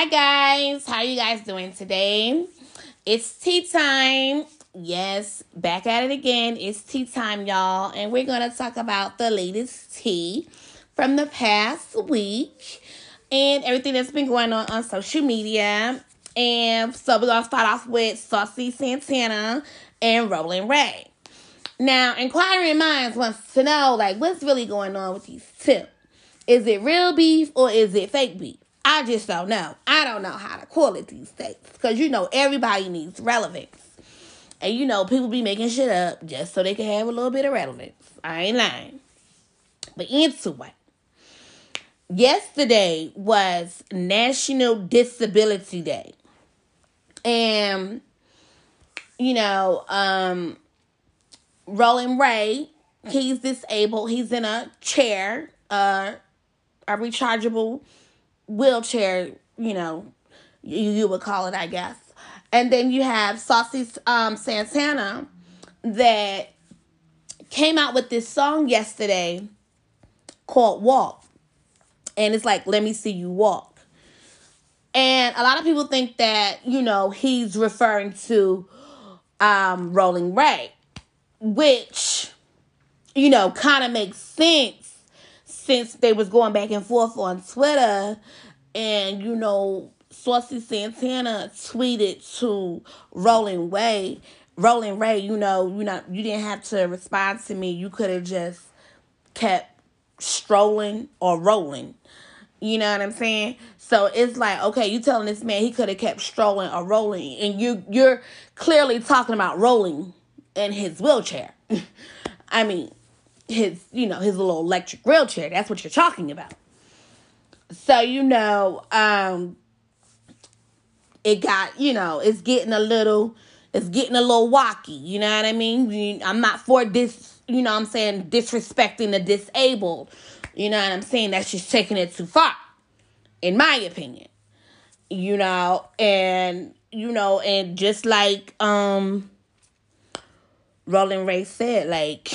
Hi guys, how you guys doing today? It's tea time. Yes, back at it again. It's tea time, y'all, and we're gonna talk about the latest tea from the past week and everything that's been going on on social media. And so we're gonna start off with Saucy Santana and Rolling Ray. Now, inquiring minds wants to know like what's really going on with these two. Is it real beef or is it fake beef? I just don't know. I don't know how to call it these days. Because you know, everybody needs relevance. And you know, people be making shit up just so they can have a little bit of relevance. I ain't lying. But anyway, yesterday was National Disability Day. And, you know, um, Rolling Ray, he's disabled. He's in a chair, uh, a rechargeable wheelchair, you know, you, you would call it, I guess. And then you have Saucy um, Santana that came out with this song yesterday called Walk. And it's like, let me see you walk. And a lot of people think that, you know, he's referring to um, Rolling Ray, which, you know, kind of makes sense since they was going back and forth on Twitter and you know Saucy Santana tweeted to Rolling Ray, Rolling Ray, you know, you know, you didn't have to respond to me. You could have just kept strolling or rolling. You know what I'm saying? So it's like, okay, you telling this man he could have kept strolling or rolling, and you you're clearly talking about rolling in his wheelchair. I mean, his you know his little electric wheelchair. That's what you're talking about. So you know, um, it got you know it's getting a little it's getting a little wacky. You know what I mean? I'm not for this. You know I'm saying disrespecting the disabled. You know what I'm saying? That's just taking it too far, in my opinion. You know, and you know, and just like um Rolling Ray said, like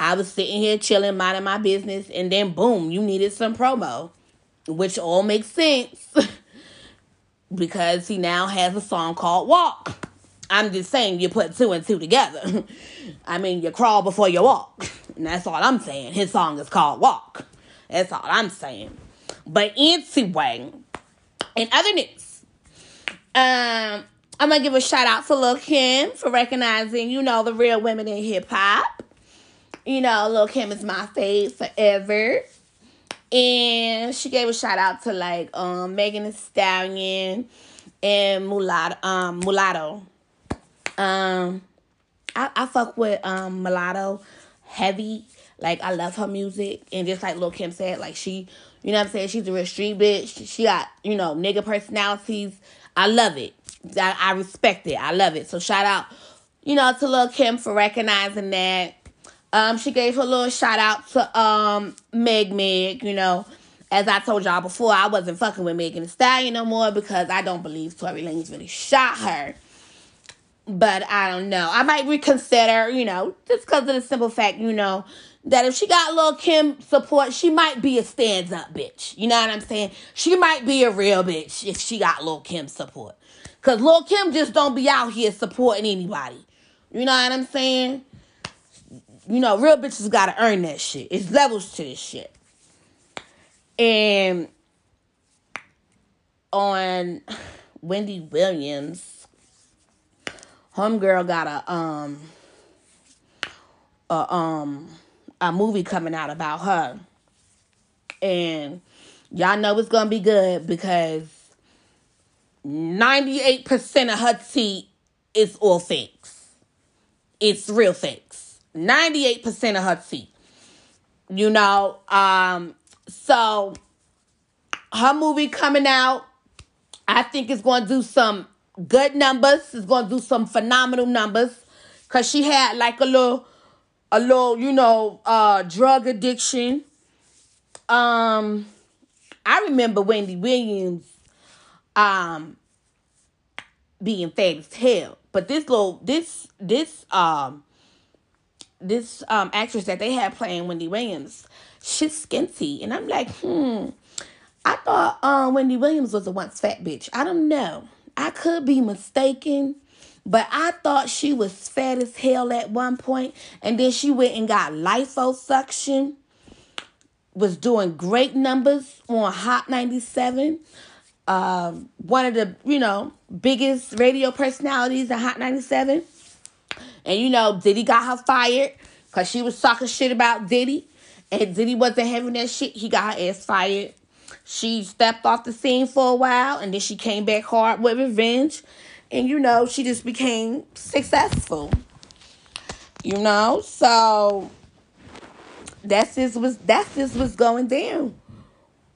I was sitting here chilling, minding my business, and then boom, you needed some promo, which all makes sense because he now has a song called Walk. I'm just saying you put two and two together. I mean, you crawl before you walk. And that's all I'm saying. His song is called Walk. That's all I'm saying. But anyway, in other news, um, I'm gonna give a shout out to Lil Kim for recognizing, you know, the real women in hip hop. You know, Lil Kim is my fave forever. And she gave a shout out to like um Megan Thee Stallion and Mulatto um Mulatto. Um I, I fuck with um Mulatto heavy. Like I love her music and just like Lil Kim said, like she you know what I'm saying, she's a real street bitch. She got, you know, nigga personalities. I love it. I, I respect it. I love it. So shout out, you know, to Lil Kim for recognizing that. Um, she gave her little shout out to um Meg Meg, you know. As I told y'all before, I wasn't fucking with Megan Thee Stallion no more because I don't believe Tory Lanez really shot her. But I don't know. I might reconsider, you know, just because of the simple fact, you know, that if she got Lil Kim support, she might be a stands up bitch. You know what I'm saying? She might be a real bitch if she got Lil Kim support. Cause Lil Kim just don't be out here supporting anybody. You know what I'm saying? You know, real bitches gotta earn that shit. It's levels to this shit. And on Wendy Williams, homegirl got a um a um a movie coming out about her. And y'all know it's gonna be good because 98% of her tea is all fakes. It's real fakes. 98% of her tea. You know, um, so her movie coming out, I think it's gonna do some good numbers. It's gonna do some phenomenal numbers. Cause she had like a little a little, you know, uh drug addiction. Um I remember Wendy Williams um being fat as hell. But this little this this um this um actress that they had playing Wendy Williams, she's skinty. And I'm like, hmm. I thought um, Wendy Williams was a once fat bitch. I don't know. I could be mistaken, but I thought she was fat as hell at one point, and then she went and got liposuction. Was doing great numbers on Hot 97. Um, one of the you know biggest radio personalities at Hot 97. And you know, Diddy got her fired because she was talking shit about Diddy. And Diddy wasn't having that shit. He got her ass fired. She stepped off the scene for a while and then she came back hard with revenge. And you know, she just became successful. You know, so that's just was that's just what's going down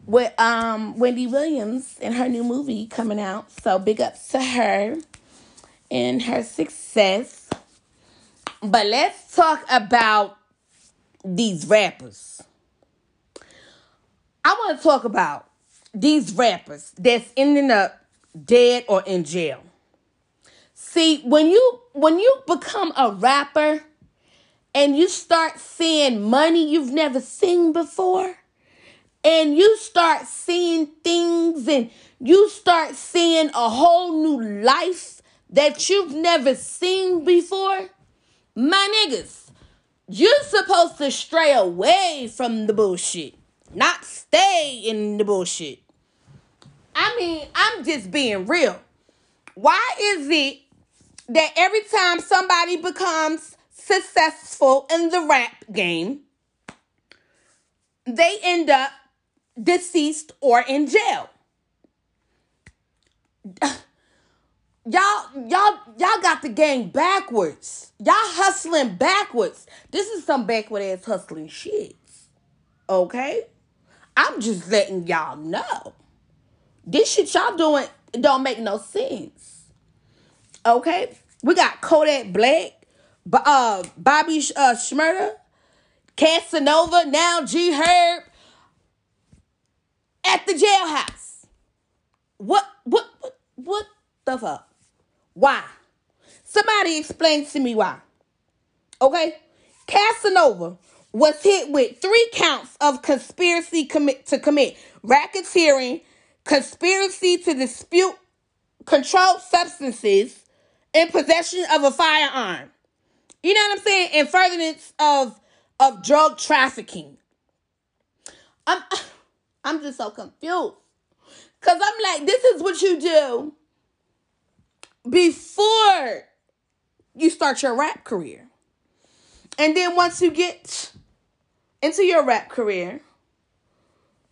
with um Wendy Williams and her new movie coming out. So big ups to her and her success. But let's talk about these rappers. I want to talk about these rappers that's ending up dead or in jail. See, when you when you become a rapper and you start seeing money you've never seen before, and you start seeing things and you start seeing a whole new life that you've never seen before, my niggas, you're supposed to stray away from the bullshit, not stay in the bullshit. I mean, I'm just being real. Why is it that every time somebody becomes successful in the rap game, they end up deceased or in jail? Y'all y'all y'all got the game backwards. Y'all hustling backwards. This is some backward ass hustling shit okay? I'm just letting y'all know. This shit y'all doing don't make no sense okay? We got kodak black uh bobby uh shmurda casanova now g herb at the jailhouse. What what what what the fuck why? Somebody explain to me why. Okay? Casanova was hit with three counts of conspiracy commit to commit racketeering, conspiracy to dispute controlled substances, and possession of a firearm. You know what I'm saying? In furtherance of of drug trafficking. I'm I'm just so confused. Cause I'm like, this is what you do before you start your rap career. And then once you get into your rap career,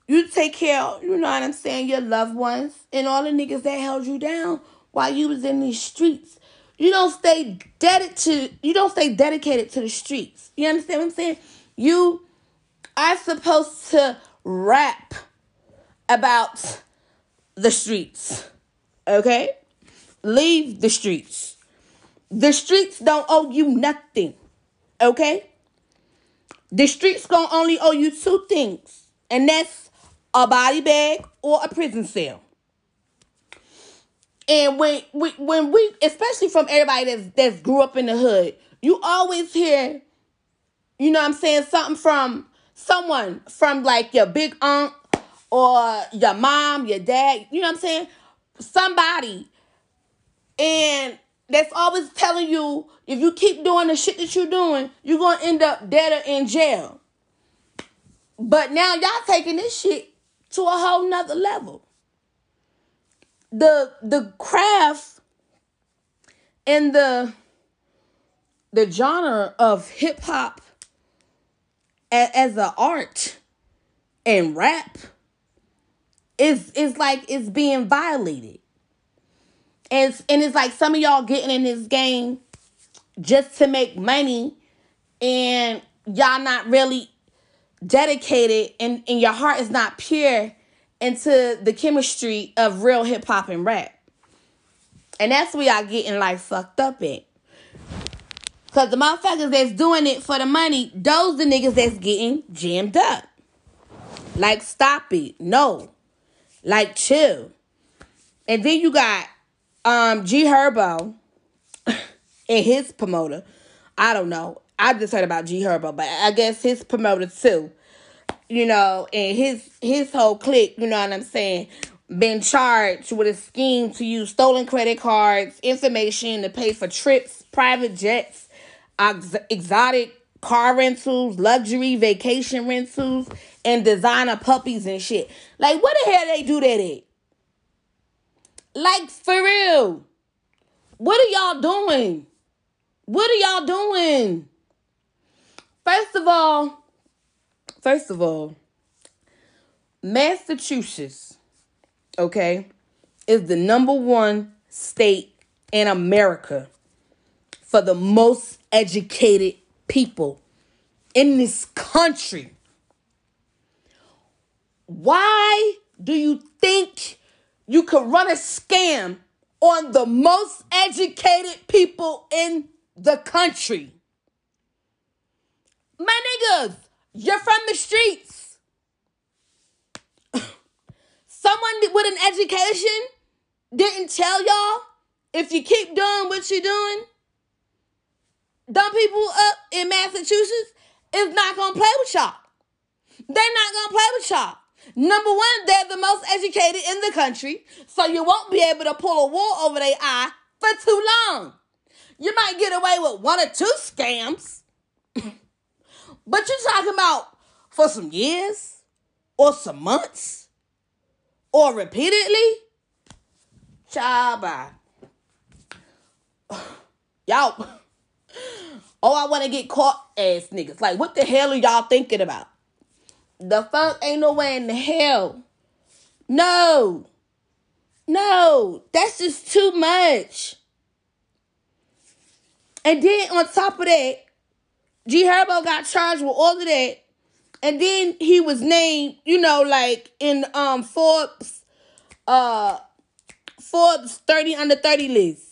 you take care, you know what I'm saying, your loved ones and all the niggas that held you down while you was in these streets. You don't stay dedicated to you don't stay dedicated to the streets. You understand what I'm saying? You are supposed to rap about the streets. Okay? Leave the streets. The streets don't owe you nothing. Okay? The streets gonna only owe you two things, and that's a body bag or a prison cell. And when we when we especially from everybody that's that's grew up in the hood, you always hear, you know I'm saying, something from someone from like your big aunt or your mom, your dad, you know what I'm saying? Somebody and that's always telling you if you keep doing the shit that you're doing, you're gonna end up dead or in jail. But now y'all taking this shit to a whole nother level. The the craft and the the genre of hip hop as, as an art and rap is is like it's being violated. And, and it's like some of y'all getting in this game just to make money and y'all not really dedicated and, and your heart is not pure into the chemistry of real hip hop and rap. And that's where y'all getting like fucked up at. Cause the motherfuckers that's doing it for the money, those the niggas that's getting jammed up. Like stop it. No. Like chill. And then you got um, G Herbo and his promoter. I don't know. I just heard about G Herbo, but I guess his promoter too. you know, and his his whole clique, you know what I'm saying, been charged with a scheme to use stolen credit cards, information to pay for trips, private jets, ex- exotic car rentals, luxury vacation rentals, and designer puppies and shit. Like, what the hell they do that at? Like, for real. What are y'all doing? What are y'all doing? First of all, first of all, Massachusetts, okay, is the number one state in America for the most educated people in this country. Why do you think you could run a scam on the most educated people in the country? My niggas, you're from the streets. Someone with an education didn't tell y'all if you keep doing what you're doing, dumb people up in Massachusetts is not gonna play with y'all. They're not gonna play with y'all. Number one, they're the most educated in the country, so you won't be able to pull a wool over their eye for too long. You might get away with one or two scams, but you're talking about for some years or some months or repeatedly. Bye. Y'all. Oh, I want to get caught ass niggas. Like, what the hell are y'all thinking about? The fuck ain't no way in the hell. No. No. That's just too much. And then on top of that, G Herbo got charged with all of that. And then he was named, you know, like in um Forbes uh Forbes 30 under 30 list.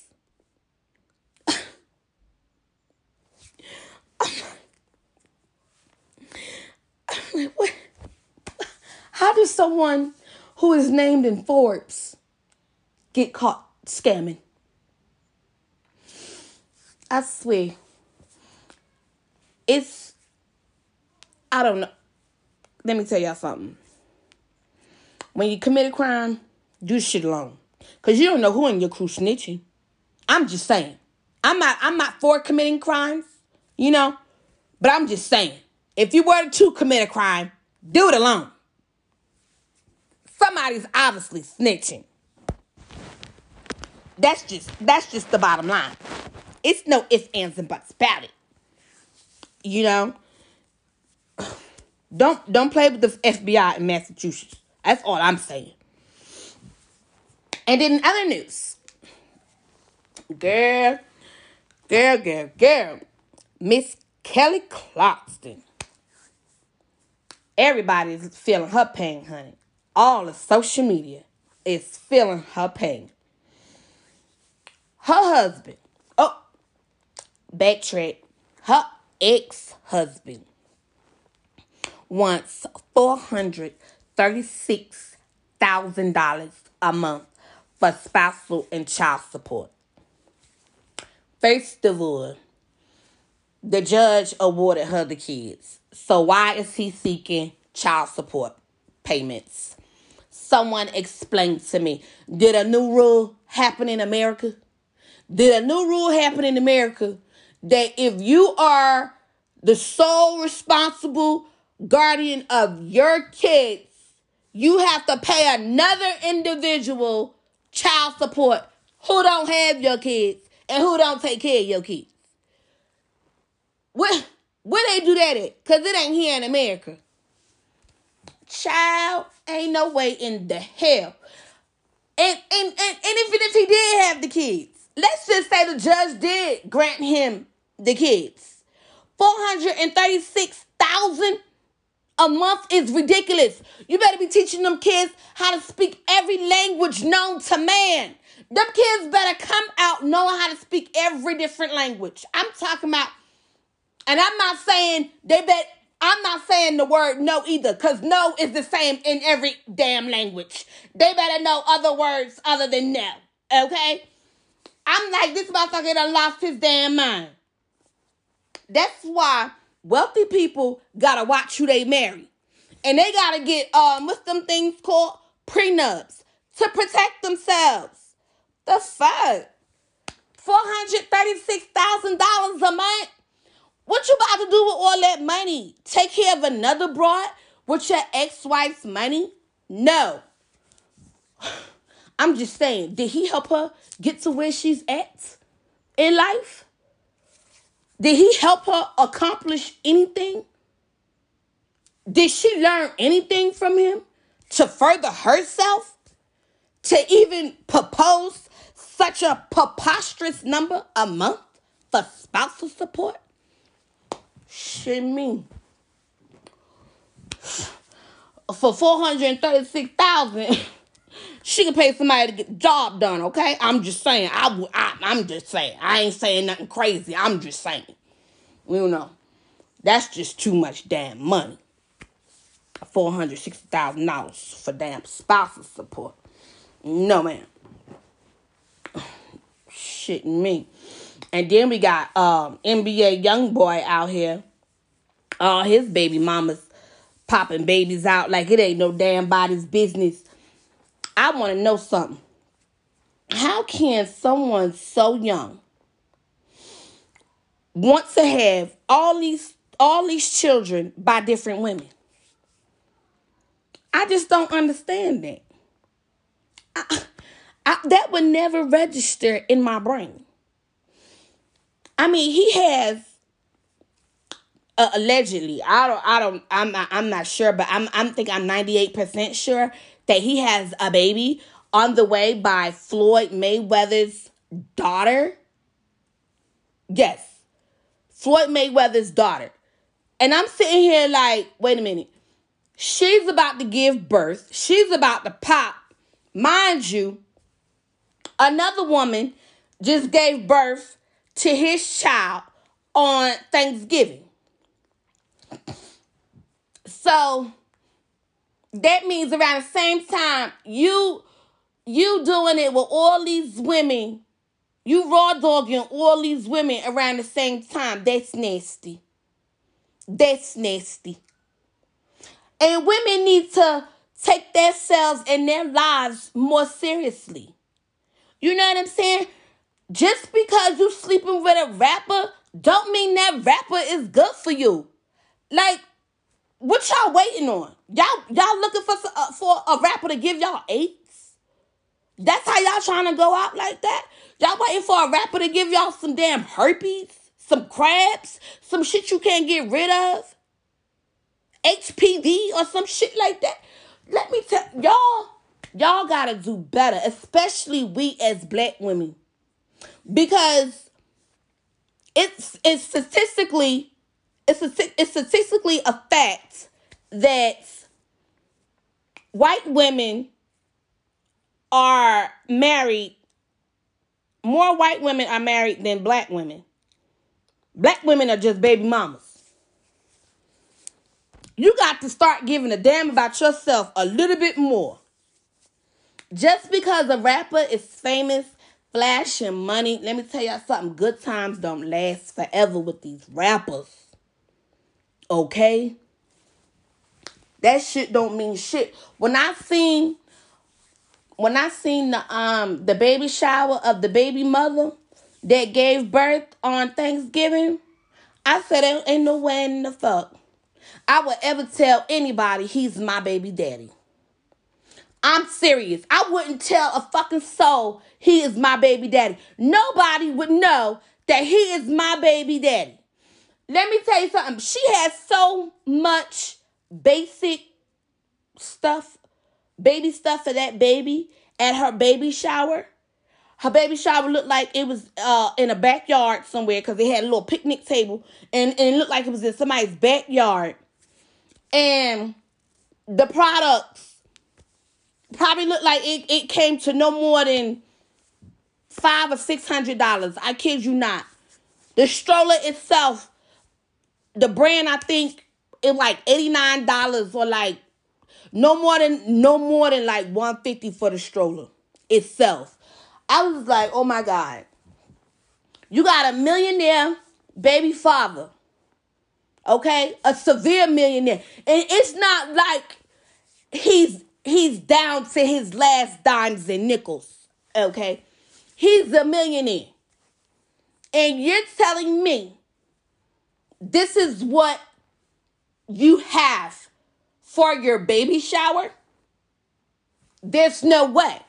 What? How does someone who is named in Forbes get caught scamming? I swear. It's, I don't know. Let me tell y'all something. When you commit a crime, do shit alone. Cause you don't know who in your crew snitching. I'm just saying. I'm not I'm not for committing crimes, you know, but I'm just saying. If you were to commit a crime, do it alone. Somebody's obviously snitching. That's just that's just the bottom line. It's no ifs, ands, and buts about it. You know? Don't don't play with the FBI in Massachusetts. That's all I'm saying. And in other news, girl, girl, girl, girl, Miss Kelly Clarkson Everybody's feeling her pain, honey. All of social media is feeling her pain. Her husband, oh, backtrack, her ex husband wants $436,000 a month for spousal and child support. First of all, the judge awarded her the kids. So why is he seeking child support payments? Someone explained to me. Did a new rule happen in America? Did a new rule happen in America that if you are the sole responsible guardian of your kids, you have to pay another individual child support who don't have your kids and who don't take care of your kids? Where where they do that at? Cause it ain't here in America. Child, ain't no way in the hell. And and and, and even if he did have the kids, let's just say the judge did grant him the kids. Four hundred and thirty-six thousand a month is ridiculous. You better be teaching them kids how to speak every language known to man. Them kids better come out knowing how to speak every different language. I'm talking about and I'm not saying they bet I'm not saying the word no either, because no is the same in every damn language. They better know other words other than no. Okay? I'm like, this motherfucker done lost his damn mind. That's why wealthy people gotta watch who they marry. and they gotta get um what's them things called prenups to protect themselves. The fuck? Four hundred thirty-six thousand dollars a month. What you about to do with all that money? Take care of another broad with your ex-wife's money? No. I'm just saying, did he help her get to where she's at in life? Did he help her accomplish anything? Did she learn anything from him to further herself? To even propose such a preposterous number a month for spousal support? Shit me. For 436000 she can pay somebody to get the job done, okay? I'm just saying. I, I, I'm just saying. I ain't saying nothing crazy. I'm just saying. You know, that's just too much damn money. $460,000 for damn spousal support. No, man. Shitting me. And then we got um, NBA young boy out here. All his baby mamas popping babies out like it ain't no damn body's business. I want to know something. How can someone so young want to have all these all these children by different women? I just don't understand that. I, I, that would never register in my brain. I mean, he has uh, allegedly. I don't. I don't. I'm not. I'm not sure, but I'm. I'm think I'm 98 percent sure that he has a baby on the way by Floyd Mayweather's daughter. Yes, Floyd Mayweather's daughter. And I'm sitting here like, wait a minute. She's about to give birth. She's about to pop. Mind you, another woman just gave birth to his child on Thanksgiving. So that means around the same time you you doing it with all these women, you raw dogging all these women around the same time. That's nasty. That's nasty. And women need to take themselves and their lives more seriously. You know what I'm saying? Just because you sleeping with a rapper don't mean that rapper is good for you. Like, what y'all waiting on? Y'all y'all looking for uh, for a rapper to give y'all AIDS? That's how y'all trying to go out like that? Y'all waiting for a rapper to give y'all some damn herpes, some crabs, some shit you can't get rid of? HPV or some shit like that. Let me tell y'all, y'all gotta do better, especially we as black women. Because it's it's statistically it's a, it's statistically a fact that white women are married more white women are married than black women. Black women are just baby mamas. You got to start giving a damn about yourself a little bit more. Just because a rapper is famous, flashing money, let me tell y'all something. Good times don't last forever with these rappers. Okay? That shit don't mean shit. When I seen when I seen the um the baby shower of the baby mother that gave birth on Thanksgiving, I said ain't no way in the fuck I would ever tell anybody he's my baby daddy. I'm serious. I wouldn't tell a fucking soul he is my baby daddy. Nobody would know that he is my baby daddy. Let me tell you something. She has so much basic stuff, baby stuff for that baby at her baby shower. Her baby shower looked like it was uh, in a backyard somewhere because they had a little picnic table and, and it looked like it was in somebody's backyard and the products probably looked like it, it came to no more than five or six hundred dollars. I kid you not. The stroller itself, the brand I think it like eighty nine dollars or like no more than no more than like one fifty for the stroller itself. I was like, oh my god, you got a millionaire baby father Okay? A severe millionaire. And it's not like he's he's down to his last dimes and nickels. Okay? He's a millionaire. And you're telling me this is what you have for your baby shower? There's no way.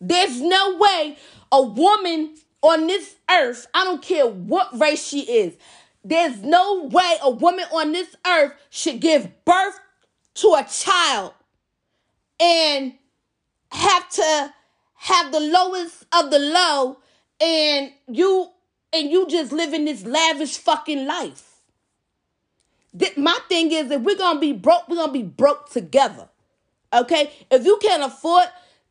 There's no way a woman on this earth, I don't care what race she is, there's no way a woman on this earth should give birth to a child and have to have the lowest of the low and you and you just living this lavish fucking life. My thing is if we're gonna be broke, we're gonna be broke together. Okay? If you can't afford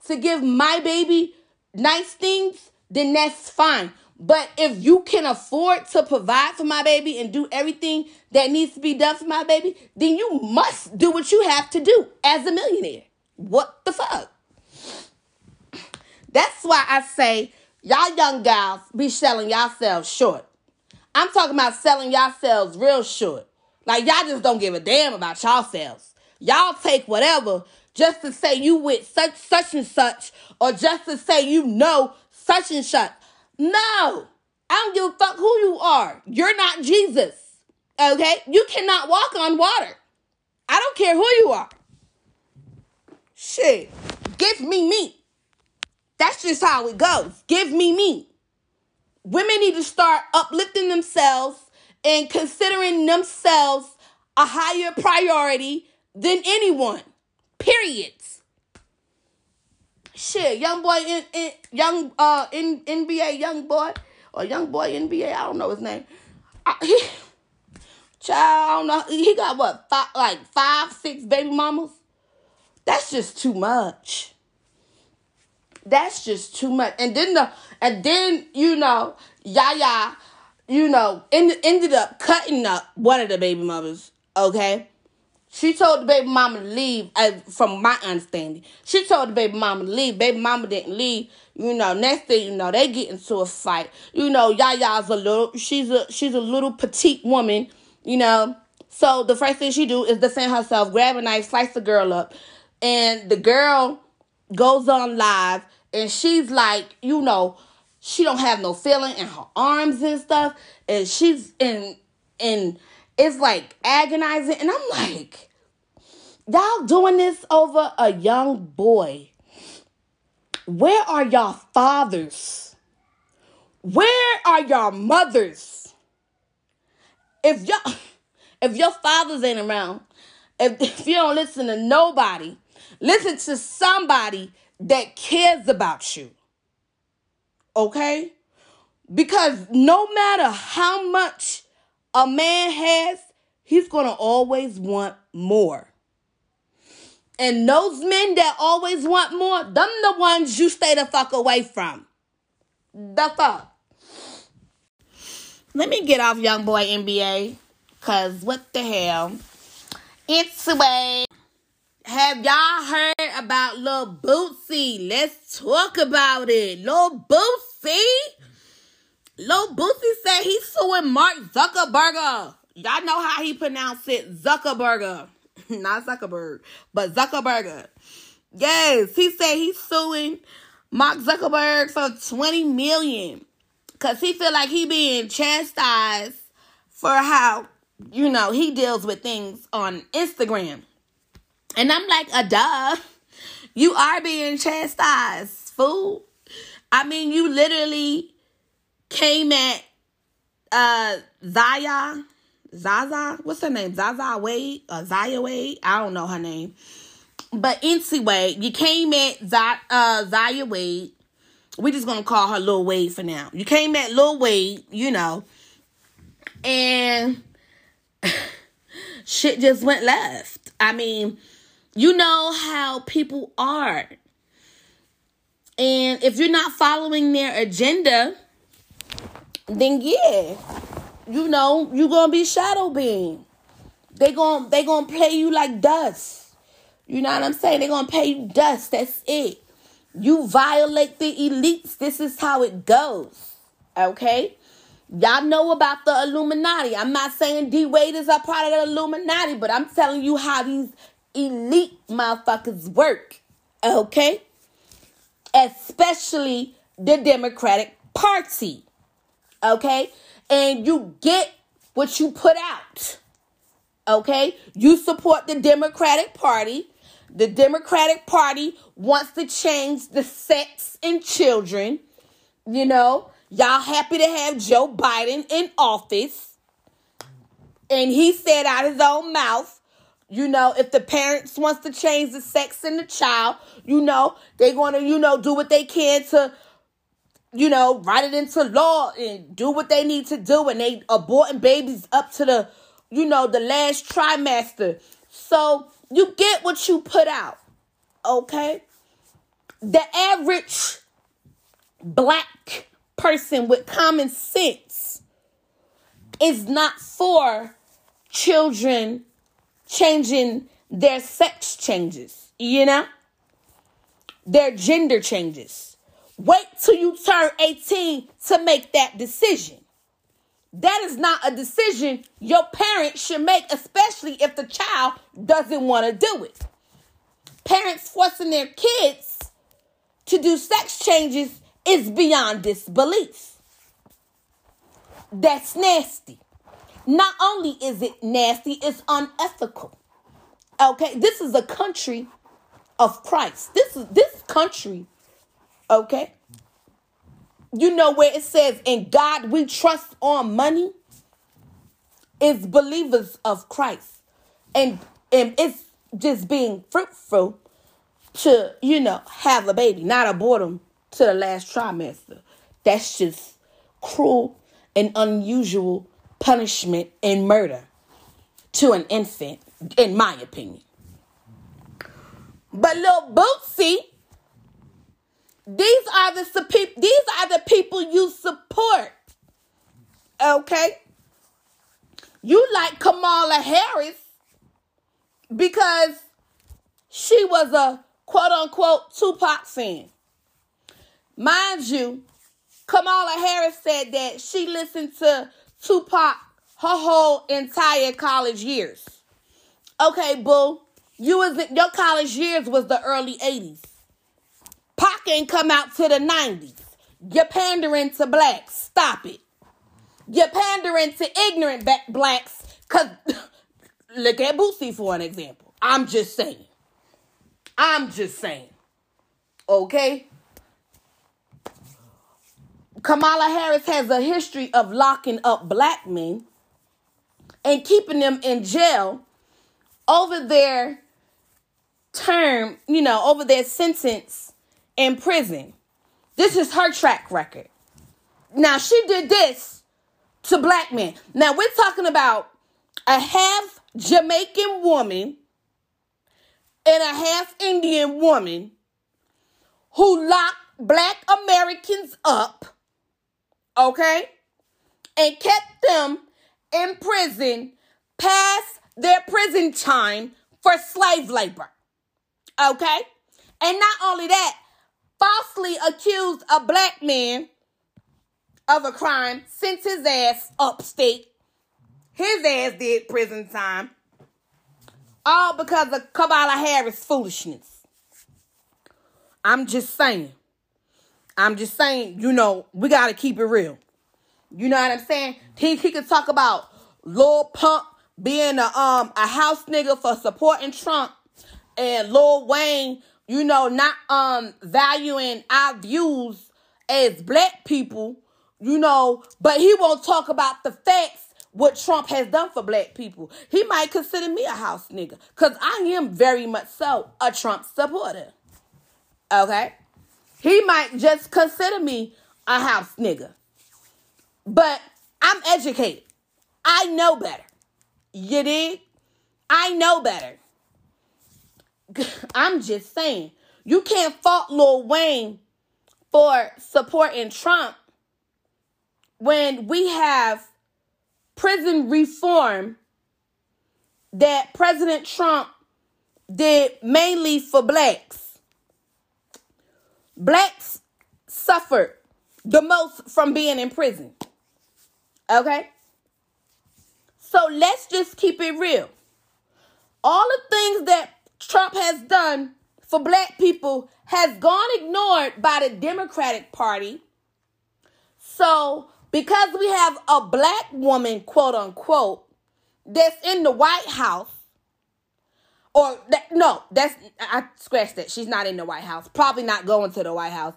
to give my baby nice things, then that's fine. But if you can afford to provide for my baby and do everything that needs to be done for my baby, then you must do what you have to do as a millionaire. What the fuck? That's why I say y'all young gals be selling yourselves short. I'm talking about selling yourselves real short. Like y'all just don't give a damn about yourselves. Y'all take whatever just to say you with such such and such, or just to say you know such and such. No, I don't give a fuck who you are. You're not Jesus. Okay? You cannot walk on water. I don't care who you are. Shit. Give me meat. That's just how it goes. Give me meat. Women need to start uplifting themselves and considering themselves a higher priority than anyone. Period. Shit, young boy in, in young uh in NBA young boy or young boy NBA, I don't know his name. I, he, child, I don't know. He got what five, like five, six baby mamas. That's just too much. That's just too much. And then the and then you know Yaya, you know, end, ended up cutting up one of the baby mothers. Okay, she told the baby mama to leave, uh, from my understanding. She told the baby mama to leave. Baby mama didn't leave. You know, next thing you know, they get into a fight. You know, Yaya's a little, she's a, she's a little petite woman, you know. So the first thing she do is defend herself, grab a knife, slice the girl up. And the girl goes on live and she's like, you know, she don't have no feeling in her arms and stuff. And she's in, in, it's like agonizing. And I'm like, y'all doing this over a young boy. Where are y'all fathers? Where are y'all mothers? If y'all if your fathers ain't around, if, if you don't listen to nobody, listen to somebody that cares about you. Okay? Because no matter how much a man has, he's going to always want more. And those men that always want more, them the ones you stay the fuck away from. The fuck. Let me get off young boy NBA. Cause what the hell? It's way. Have y'all heard about Lil Boosie? Let's talk about it. Lil Boosie? Lil Boosie said he's suing Mark Zuckerberg. Y'all know how he pronounced it, Zuckerberg, not Zuckerberg, but Zuckerberg. Yes, he said he's suing Mark Zuckerberg for twenty million because he feel like he being chastised for how you know he deals with things on Instagram, and I'm like, a duh, you are being chastised, fool. I mean, you literally came at uh Zaya, Zaza, what's her name? Zaza Wade or Zaya Wade? I don't know her name. But anyway, you came at Z- uh, Zaya Wade. We're just gonna call her Lil Wade for now. You came at Lil Wade, you know, and shit just went left. I mean, you know how people are. And if you're not following their agenda, then yeah, you know, you're gonna be shadow being. They gonna they gonna play you like dust. You know what I'm saying? They gonna pay you dust. That's it. You violate the elites. This is how it goes. Okay? Y'all know about the Illuminati. I'm not saying D Wade is a part of the Illuminati, but I'm telling you how these elite motherfuckers work. Okay? Especially the Democratic Party. Okay? And you get what you put out. Okay? You support the Democratic Party. The Democratic Party wants to change the sex in children. You know, Y'all happy to have Joe Biden in office. And he said out his own mouth, you know, if the parents wants to change the sex in the child, you know, they're going to, you know, do what they can to, you know, write it into law and do what they need to do. And they aborting babies up to the, you know, the last trimester. So you get what you put out. Okay? The average black person with common sense is not for children changing their sex changes, you know? Their gender changes. Wait till you turn 18 to make that decision. That is not a decision your parents should make, especially if the child doesn't want to do it. Parents forcing their kids to do sex changes is beyond disbelief. That's nasty. Not only is it nasty, it's unethical. Okay, this is a country of Christ. This is this country, okay? You know where it says, in God we trust on money, is believers of Christ. And, and it's just being fruitful to, you know, have a baby, not a boredom to the last trimester. That's just cruel and unusual punishment and murder to an infant, in my opinion. But little Boosie, these are the these are the people you support. Okay? You like Kamala Harris because she was a quote unquote Tupac fan. Mind you, Kamala Harris said that she listened to Tupac her whole entire college years. Okay, boo. You was your college years was the early 80s. Pac ain't come out to the 90s. You're pandering to blacks. Stop it. You're pandering to ignorant blacks. Cause look at Boosie for an example. I'm just saying. I'm just saying. Okay? Kamala Harris has a history of locking up black men and keeping them in jail over their term, you know, over their sentence in prison. This is her track record. Now, she did this to black men. Now, we're talking about a half Jamaican woman and a half Indian woman who locked black Americans up okay, and kept them in prison past their prison time for slave labor, okay? And not only that, falsely accused a black man of a crime, sent his ass upstate. His ass did prison time. All because of Kamala Harris foolishness. I'm just saying. I'm just saying, you know, we got to keep it real. You know what I'm saying? He, he could talk about Lil Pump being a um a house nigga for supporting Trump and Lil Wayne, you know, not um valuing our views as black people, you know, but he won't talk about the facts what Trump has done for black people. He might consider me a house nigga cuz I am very much so a Trump supporter. Okay? He might just consider me a house nigga. But I'm educated. I know better. You dig? I know better. I'm just saying. You can't fault Lil Wayne for supporting Trump when we have prison reform that President Trump did mainly for blacks blacks suffered the most from being in prison. Okay? So let's just keep it real. All the things that Trump has done for black people has gone ignored by the Democratic Party. So, because we have a black woman, quote unquote, that's in the White House, or that, no, that's I scratched that. She's not in the White House. Probably not going to the White House.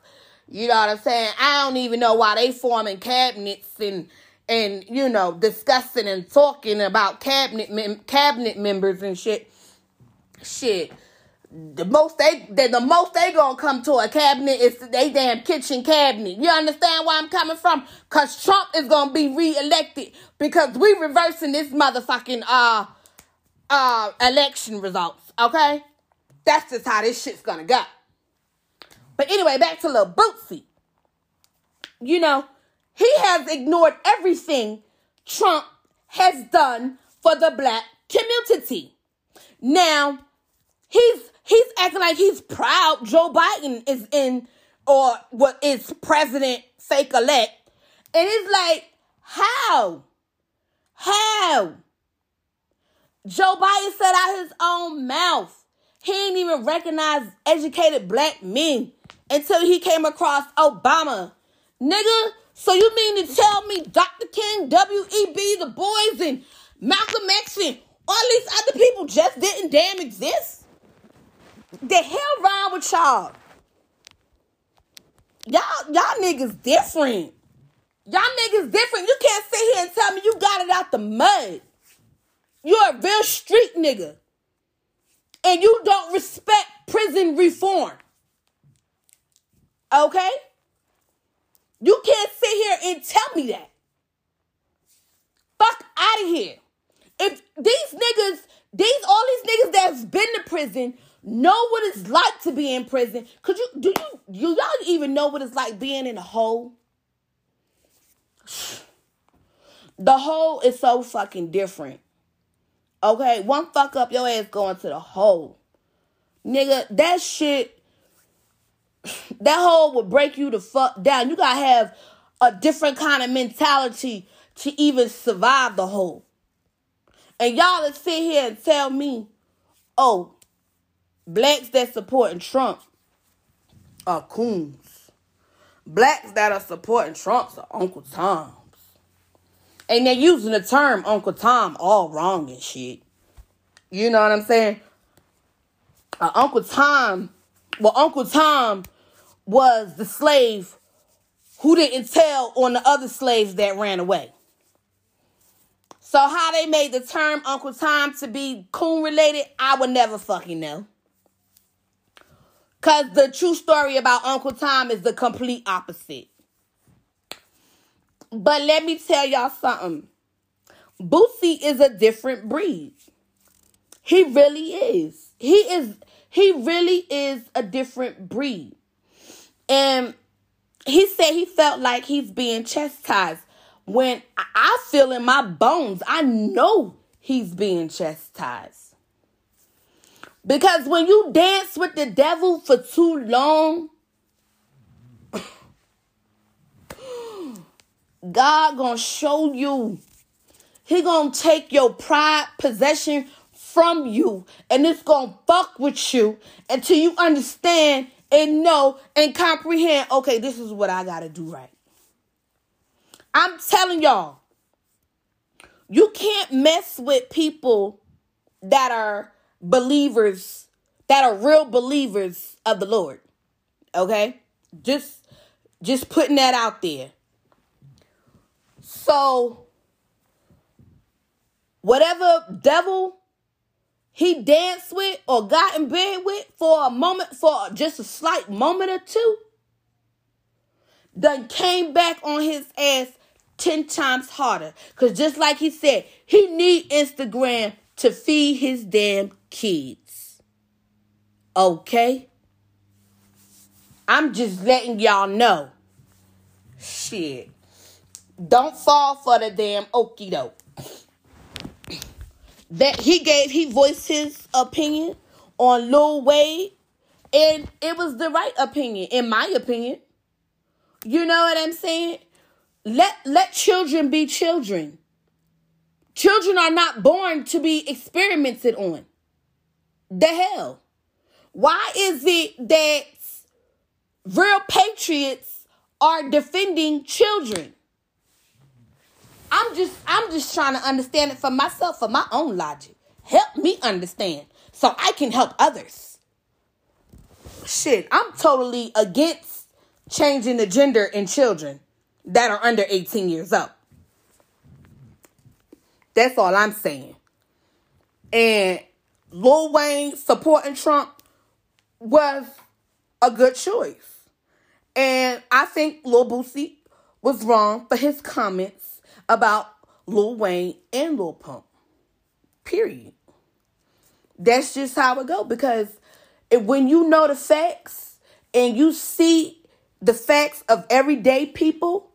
You know what I'm saying? I don't even know why they forming cabinets and and you know discussing and talking about cabinet mem- cabinet members and shit. Shit. The most they the, the most they gonna come to a cabinet is they damn kitchen cabinet. You understand where I'm coming from? Cause Trump is gonna be reelected because we reversing this motherfucking uh uh election results. Okay, that's just how this shit's gonna go. But anyway, back to little Boosie. You know, he has ignored everything Trump has done for the black community. Now, he's he's acting like he's proud Joe Biden is in or what is president fake elect. And it's like, how? How? Joe Biden said out his own mouth. He ain't even recognize educated black men until he came across Obama. Nigga, so you mean to tell me Dr. King, W.E.B., Du Bois, and Malcolm X and all these other people just didn't damn exist? The hell wrong with y'all? Y'all, y'all niggas different. Y'all niggas different. You can't sit here and tell me you got it out the mud. You're a real street nigga. And you don't respect prison reform. Okay? You can't sit here and tell me that. Fuck out of here. If these niggas, these all these niggas that's been to prison know what it's like to be in prison. Could you do you do y'all even know what it's like being in a hole? The hole is so fucking different. Okay, one fuck up, your ass going to the hole. Nigga, that shit that hole will break you the fuck down. You gotta have a different kind of mentality to even survive the hole. And y'all that sit here and tell me, oh, blacks that supporting Trump are coons. Blacks that are supporting Trump's are Uncle Toms. And they're using the term Uncle Tom all wrong and shit. You know what I'm saying? Uh, Uncle Tom, well, Uncle Tom was the slave who didn't tell on the other slaves that ran away. So how they made the term Uncle Tom to be coon related, I would never fucking know. Cause the true story about Uncle Tom is the complete opposite. But let me tell y'all something. Boosie is a different breed. He really is. He is he really is a different breed. And he said he felt like he's being chastised. When I feel in my bones, I know he's being chastised. Because when you dance with the devil for too long, God gonna show you. He gonna take your pride possession from you and it's gonna fuck with you until you understand and know and comprehend okay, this is what I gotta do right. I'm telling y'all, you can't mess with people that are believers, that are real believers of the Lord. Okay? Just just putting that out there. So whatever devil he danced with or got in bed with for a moment, for just a slight moment or two, then came back on his ass 10 times harder. Because just like he said, he need Instagram to feed his damn kids. Okay? I'm just letting y'all know. Shit. Don't fall for the damn okey doke that he gave he voiced his opinion on Lil Wayne, and it was the right opinion, in my opinion. You know what I'm saying? let let children be children. Children are not born to be experimented on. The hell? Why is it that real patriots are defending children? I'm just I'm just trying to understand it for myself for my own logic. Help me understand so I can help others. Shit, I'm totally against changing the gender in children that are under 18 years old. That's all I'm saying. And Lil Wayne supporting Trump was a good choice. And I think Lil Boosie was wrong for his comments about Lil Wayne and Lil Pump. Period. That's just how it go because when you know the facts and you see the facts of everyday people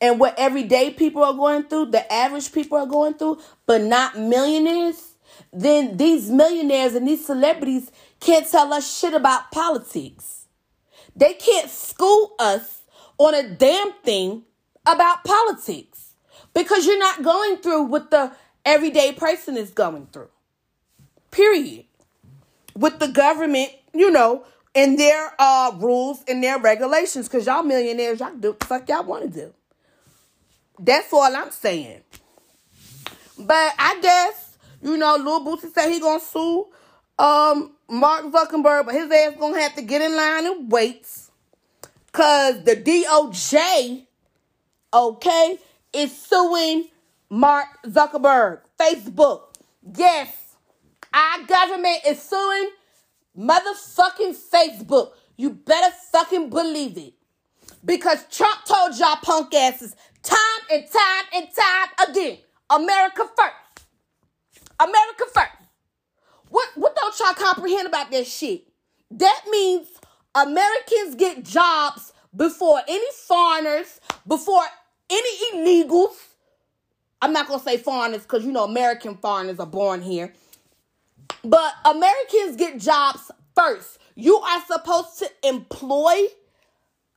and what everyday people are going through, the average people are going through, but not millionaires, then these millionaires and these celebrities can't tell us shit about politics. They can't school us on a damn thing about politics because you're not going through what the everyday person is going through. Period. With the government, you know, and their uh rules and their regulations, because y'all millionaires, y'all do fuck y'all want to do. That's all I'm saying. But I guess, you know, Lil Boosie said he gonna sue um Mark Zuckerberg, but his ass gonna have to get in line and wait. Cause the DOJ, okay, is suing Mark Zuckerberg. Facebook. Yes, our government is suing motherfucking Facebook. You better fucking believe it. Because Trump told y'all punk asses time and time and time again America first. America first. What, what don't y'all comprehend about that shit? That means Americans get jobs before any foreigners, before any illegals. I'm not to say foreigners because, you know, American foreigners are born here. But Americans get jobs first. You are supposed to employ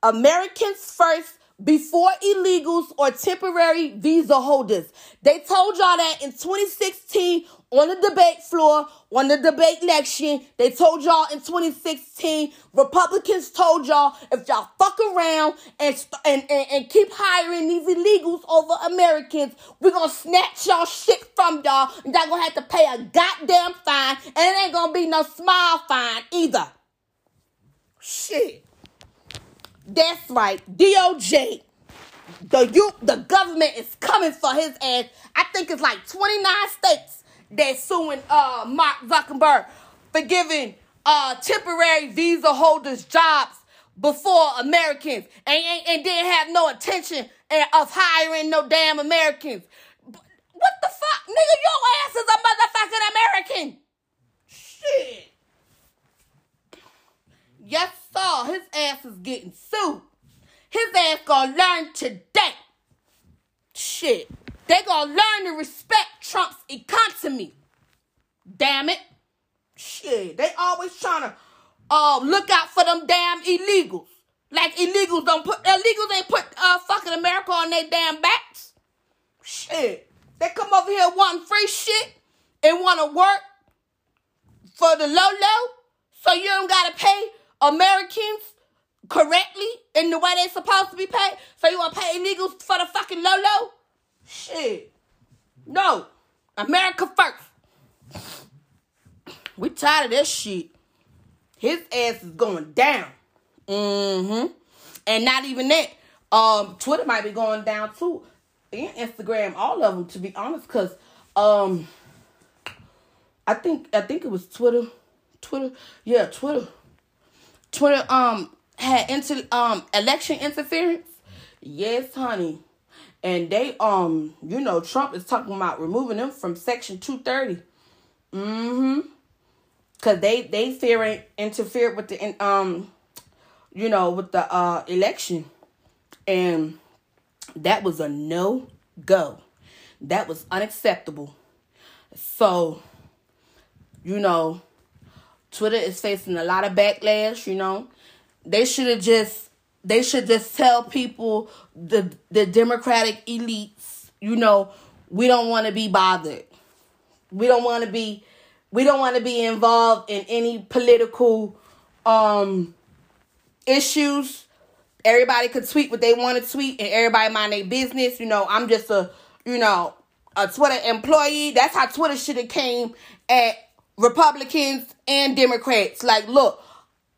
Americans first before illegals or temporary visa holders. They told y'all that in 2016 on the debate floor, on the debate next year, They told y'all in 2016, Republicans told y'all if y'all fuck around and, and, and, and keep hiring these illegals over Americans, we're gonna snatch y'all shit from y'all and y'all gonna have to pay a goddamn fine and it ain't gonna be no small fine either. Shit. That's right. DOJ. The you the government is coming for his ass. I think it's like 29 states that suing uh Mark Zuckerberg for giving uh temporary visa holders jobs before Americans and, and, and didn't have no intention of hiring no damn Americans. What the fuck? Nigga, your ass is a motherfucking American. Shit. Yes, sir. His ass is getting sued. His ass gonna learn today. Shit. They gonna learn to respect Trump's economy. Damn it. Shit. They always trying to uh, look out for them damn illegals. Like illegals don't put illegals ain't put uh fucking America on their damn backs. Shit. They come over here wanting free shit and wanna work for the low low. So you don't gotta pay Americans correctly in the way they're supposed to be paid. So you want to pay illegals for the fucking low low? Shit. No. America first. We tired of this shit. His ass is going down. Mm-hmm. And not even that. Um, Twitter might be going down too. And Instagram, all of them, to be honest, because um I think I think it was Twitter. Twitter. Yeah, Twitter Twitter um had inter um election interference? Yes, honey. And they um, you know, Trump is talking about removing them from section 230. Mm-hmm. Cause they they fearing interfered with the um you know with the uh election. And that was a no go. That was unacceptable. So, you know, Twitter is facing a lot of backlash, you know. They should have just they should just tell people the the Democratic elites, you know, we don't want to be bothered. We don't want to be we don't want to be involved in any political um issues. Everybody could tweet what they want to tweet and everybody mind their business. You know, I'm just a, you know, a Twitter employee. That's how Twitter should have came at Republicans and Democrats. Like, look,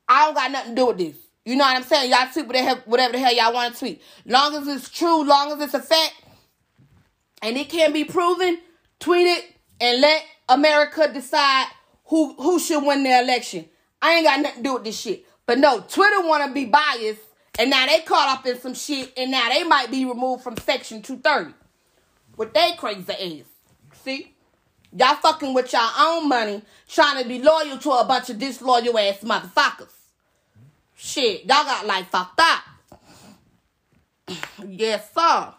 I don't got nothing to do with this. You know what I'm saying? Y'all tweet whatever, the hell y'all want to tweet. Long as it's true, long as it's a fact, and it can be proven, tweet it and let America decide who who should win the election. I ain't got nothing to do with this shit. But no, Twitter want to be biased, and now they caught up in some shit, and now they might be removed from Section 230. With they crazy ass. See? Y'all fucking with y'all own money, trying to be loyal to a bunch of disloyal ass motherfuckers. Shit, y'all got like fucked up. yes, sir.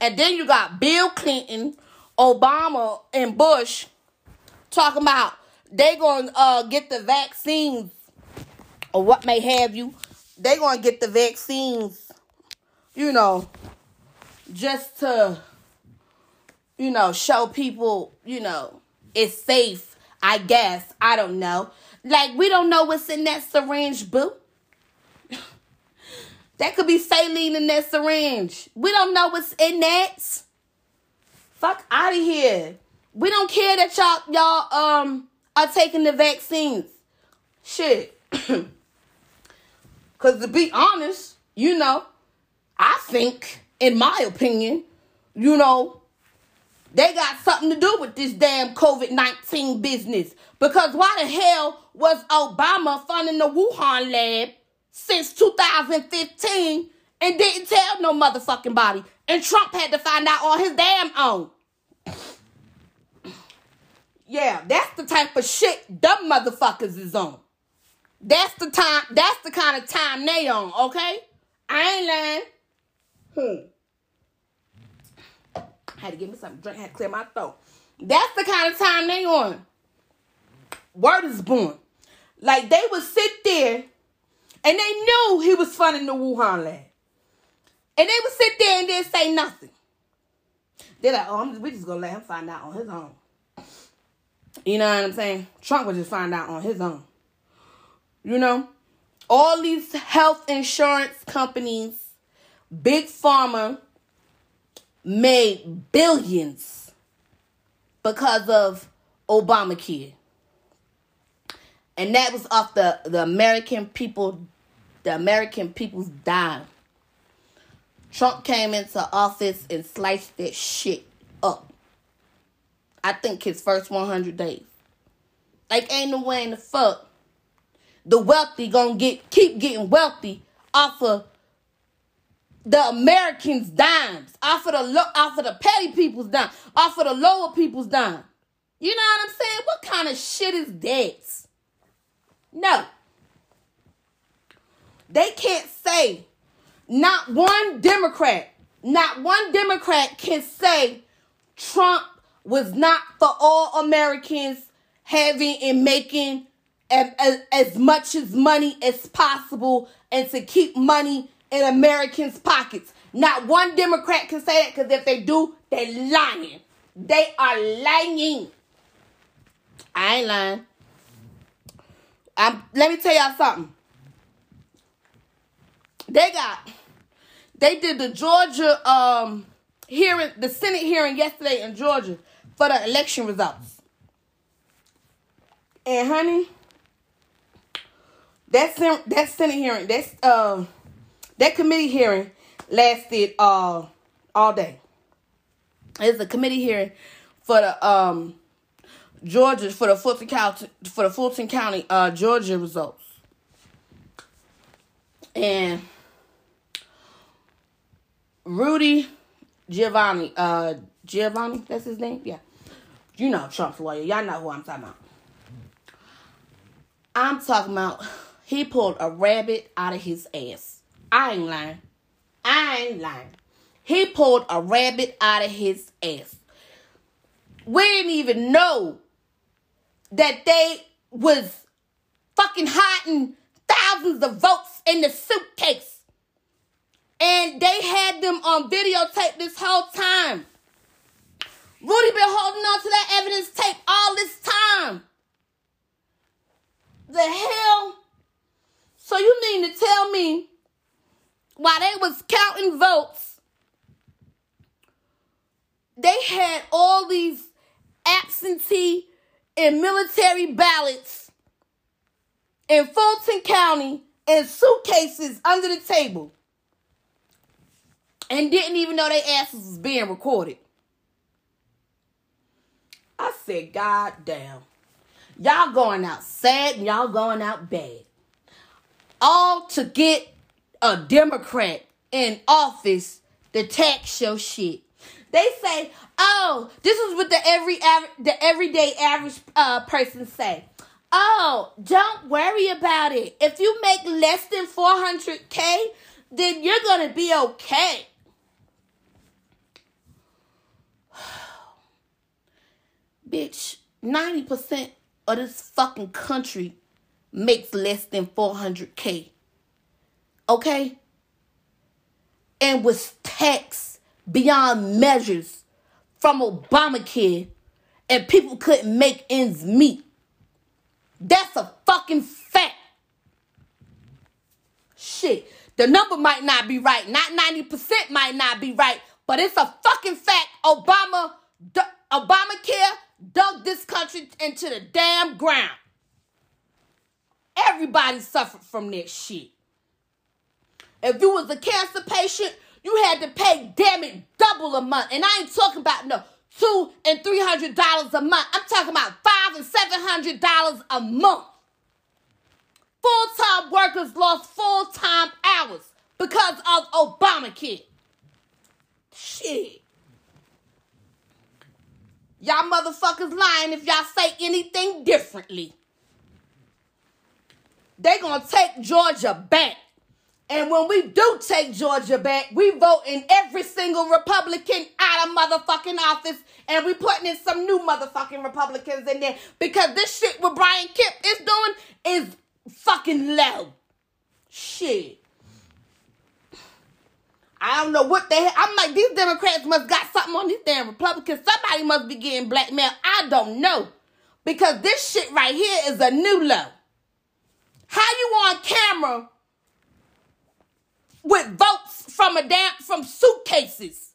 And then you got Bill Clinton, Obama, and Bush talking about they gonna uh, get the vaccines or what may have you. They gonna get the vaccines, you know, just to, you know, show people, you know, it's safe. I guess I don't know. Like, we don't know what's in that syringe, boo. that could be saline in that syringe. We don't know what's in that. Fuck out of here. We don't care that y'all y'all um are taking the vaccines. Shit. Cause to be honest, you know, I think, in my opinion, you know, they got something to do with this damn COVID 19 business. Because why the hell was Obama funding the Wuhan lab since 2015 and didn't tell no motherfucking body? And Trump had to find out on his damn own. Yeah, that's the type of shit dumb motherfuckers is on. That's the time, that's the kind of time they on, okay? I ain't lying. Hmm. Had to give me something to drink, had to clear my throat. That's the kind of time they on. Word is born. Like they would sit there and they knew he was funding the Wuhan lab. And they would sit there and then say nothing. They're like, oh, I'm, we just gonna let him find out on his own. You know what I'm saying? Trump would just find out on his own. You know? All these health insurance companies, big pharma, made billions because of Obamacare. And that was off the, the American people, the American people's dime. Trump came into office and sliced that shit up. I think his first 100 days. Like, ain't no way in the fuck the wealthy gonna get keep getting wealthy off of the Americans' dimes, off of the lo- off of the petty people's dime, off of the lower people's dime. You know what I'm saying? What kind of shit is that? No. They can't say, not one Democrat, not one Democrat can say Trump was not for all Americans having and making as, as, as much as money as possible and to keep money in Americans' pockets. Not one Democrat can say that because if they do, they're lying. They are lying. I ain't lying. I'm, let me tell y'all something. They got, they did the Georgia um hearing, the Senate hearing yesterday in Georgia for the election results. And honey, that that Senate hearing, that's uh, that committee hearing lasted uh all day. It's a committee hearing for the um Georgia for the Fulton County for the Fulton County uh Georgia results. And Rudy Giovanni, uh Giovanni, that's his name? Yeah. You know Trump's lawyer. Y'all know who I'm talking about. I'm talking about he pulled a rabbit out of his ass. I ain't lying. I ain't lying. He pulled a rabbit out of his ass. We didn't even know that they was fucking hiding thousands of votes in the suitcase And they had them on videotape this whole time. Rudy been holding on to that evidence tape all this time. The hell? So you mean to tell me while they was counting votes, they had all these absentee and military ballots in Fulton County in suitcases under the table and didn't even know their asses was being recorded. I said, God damn. Y'all going out sad and y'all going out bad. All to get a Democrat in office to tax your shit. They say, oh, this is what the every the everyday average uh, person say. Oh, don't worry about it. If you make less than 400k, then you're going to be okay. Bitch, 90% of this fucking country makes less than 400k. Okay? And was taxed beyond measures from Obamacare and people couldn't make ends meet. That's a fucking fact. Shit. The number might not be right. Not 90% might not be right. But it's a fucking fact. Obama, Obamacare dug this country into the damn ground. Everybody suffered from that shit. If you was a cancer patient, you had to pay damn it double a month. And I ain't talking about no two and three hundred dollars a month. I'm talking about five and seven hundred dollars a month. Full-time workers lost full-time hours because of Obamacare. Shit. Y'all motherfuckers lying if y'all say anything differently. They gonna take Georgia back. And when we do take Georgia back, we vote in every single Republican out of motherfucking office. And we putting in some new motherfucking Republicans in there. Because this shit what Brian Kemp is doing is fucking low. Shit. I don't know what the hell. I'm like, these Democrats must got something on these damn Republicans. Somebody must be getting blackmailed. I don't know. Because this shit right here is a new low. How you on camera with votes from a damn from suitcases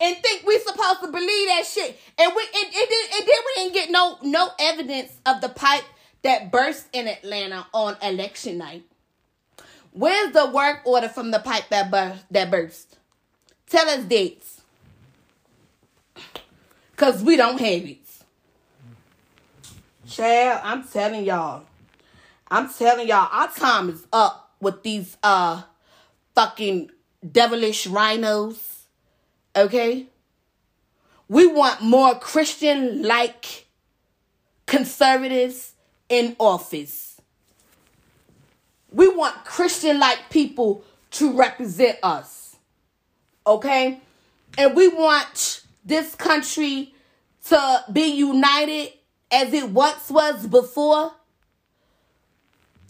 and think we supposed to believe that shit? And we and, and, and, then we didn't get no no evidence of the pipe that burst in Atlanta on election night. Where's the work order from the pipe that burst? That burst? Tell us dates. Cause we don't have it. Chad, I'm telling y'all. I'm telling y'all, our time is up with these uh fucking devilish RINOs. Okay? We want more Christian like conservatives in office. We want Christian like people to represent us. Okay? And we want this country to be united as it once was before.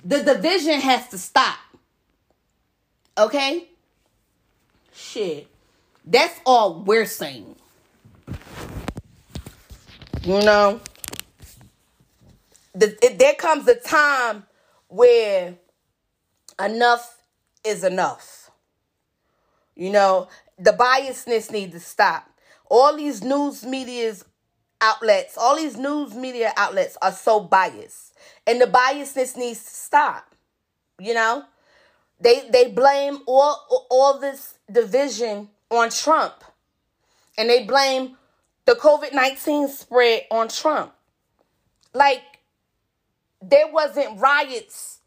The division has to stop. Okay? Shit. That's all we're saying. You know? The, it, there comes a time where enough is enough. You know, the biasness needs to stop. All these news media's outlets, all these news media outlets are so biased. And the biasness needs to stop. You know? They they blame all all this division on Trump. And they blame the COVID-19 spread on Trump. Like there wasn't riots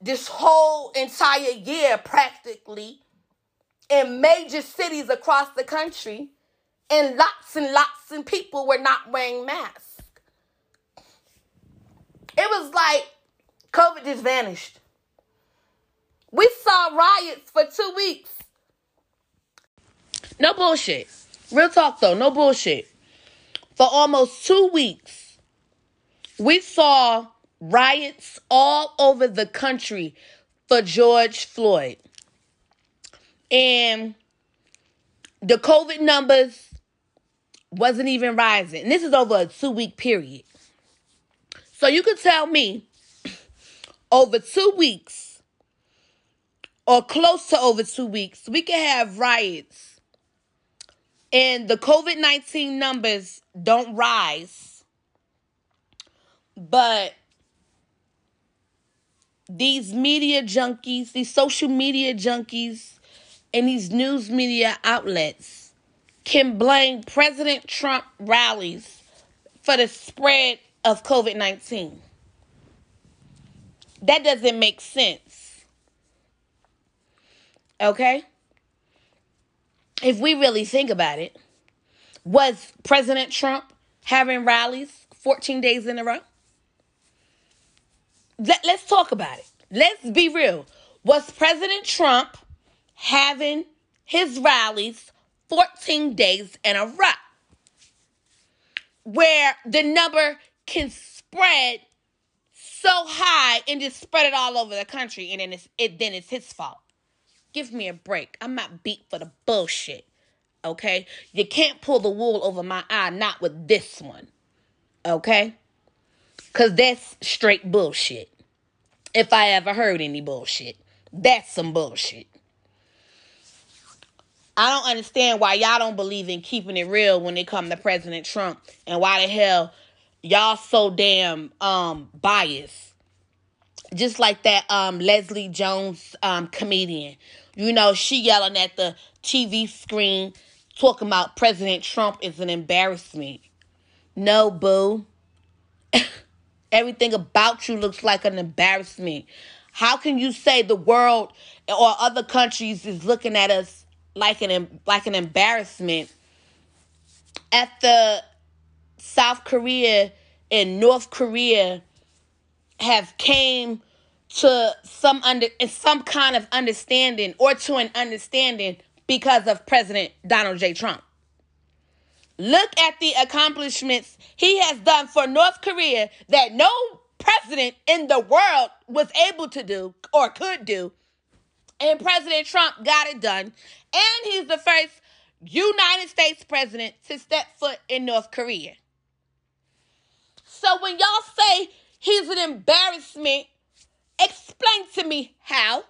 this whole entire year practically in major cities across the country and lots and lots of people were not wearing masks. It was like COVID just vanished. We saw riots for two weeks. No bullshit. Real talk though, no bullshit. For almost two weeks, we saw riots all over the country for George Floyd. And the COVID numbers wasn't even rising. And this is over a two week period. So you could tell me over two weeks or close to over two weeks, we can have riots and the COVID 19 numbers don't rise, but these media junkies, these social media junkies, and these news media outlets can blame President Trump rallies for the spread of COVID 19. That doesn't make sense. Okay? If we really think about it, was President Trump having rallies 14 days in a row? Let, let's talk about it. Let's be real. Was President Trump having his rallies 14 days in a row? Where the number can spread so high and just spread it all over the country and then it's it then it's his fault. Give me a break. I'm not beat for the bullshit. Okay? You can't pull the wool over my eye, not with this one. Okay? Cause that's straight bullshit. If I ever heard any bullshit. That's some bullshit. I don't understand why y'all don't believe in keeping it real when it come to President Trump and why the hell y'all so damn um biased. Just like that um Leslie Jones um comedian. You know, she yelling at the TV screen talking about President Trump is an embarrassment. No, boo. Everything about you looks like an embarrassment. How can you say the world or other countries is looking at us like an like an embarrassment after South Korea and North Korea have came to some under some kind of understanding or to an understanding because of President Donald J. Trump. Look at the accomplishments he has done for North Korea that no president in the world was able to do or could do. And President Trump got it done. And he's the first United States president to step foot in North Korea. So when y'all say he's an embarrassment, explain to me how.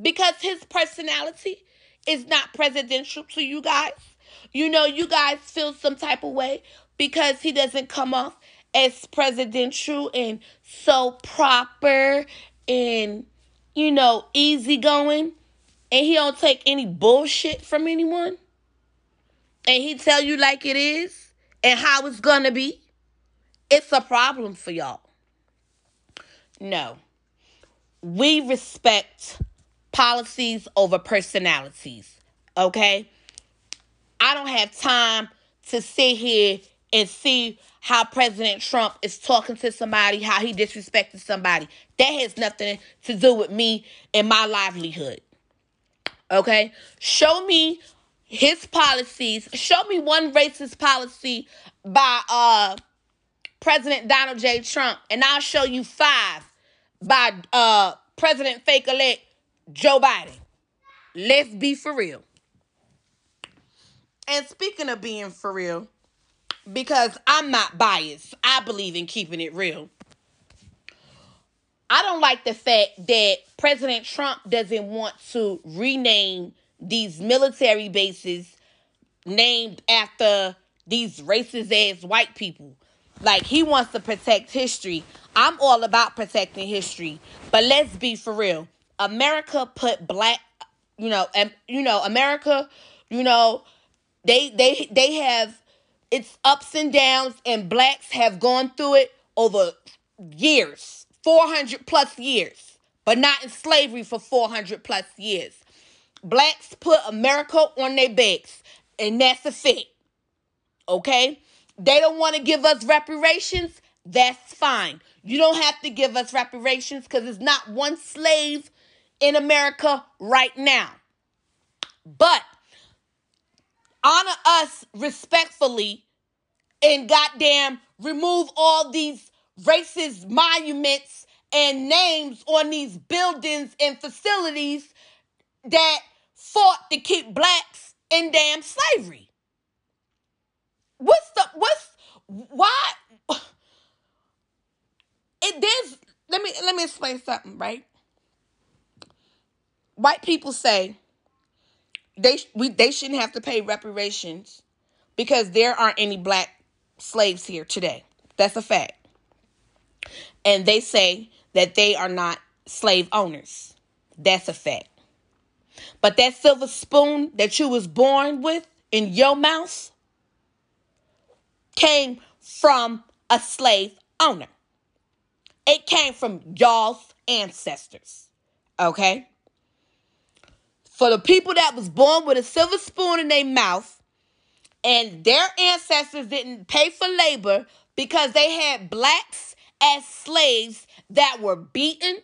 Because his personality is not presidential to you guys. You know, you guys feel some type of way because he doesn't come off as presidential and so proper and, you know, easygoing. And he don't take any bullshit from anyone. And he tell you like it is and how it's gonna be. It's a problem for y'all. No. We respect policies over personalities. Okay? I don't have time to sit here and see how President Trump is talking to somebody, how he disrespected somebody. That has nothing to do with me and my livelihood. Okay? Show me his policies. Show me one racist policy by uh President Donald J. Trump, and I'll show you five by uh President fake elect Joe Biden. Let's be for real. And speaking of being for real, because I'm not biased, I believe in keeping it real. I don't like the fact that President Trump doesn't want to rename these military bases named after these racist ass white people. Like he wants to protect history. I'm all about protecting history, but let's be for real. America put black, you know, and you know, America, you know, they they they have its ups and downs, and blacks have gone through it over years, four hundred plus years, but not in slavery for four hundred plus years. Blacks put America on their backs, and that's a fact. Okay, they don't want to give us reparations. That's fine. You don't have to give us reparations because it's not one slave in America right now. But honor us respectfully and goddamn remove all these racist monuments and names on these buildings and facilities that fought to keep blacks in damn slavery. What's the what's why it there's let me let me explain something, right? White people say they we they shouldn't have to pay reparations because there aren't any black slaves here today. That's a fact. And they say that they are not slave owners. That's a fact. But that silver spoon that you was born with in your mouth came from a slave owner. It came from y'all's ancestors. Okay? For the people that was born with a silver spoon in their mouth and their ancestors didn't pay for labor because they had blacks as slaves that were beaten,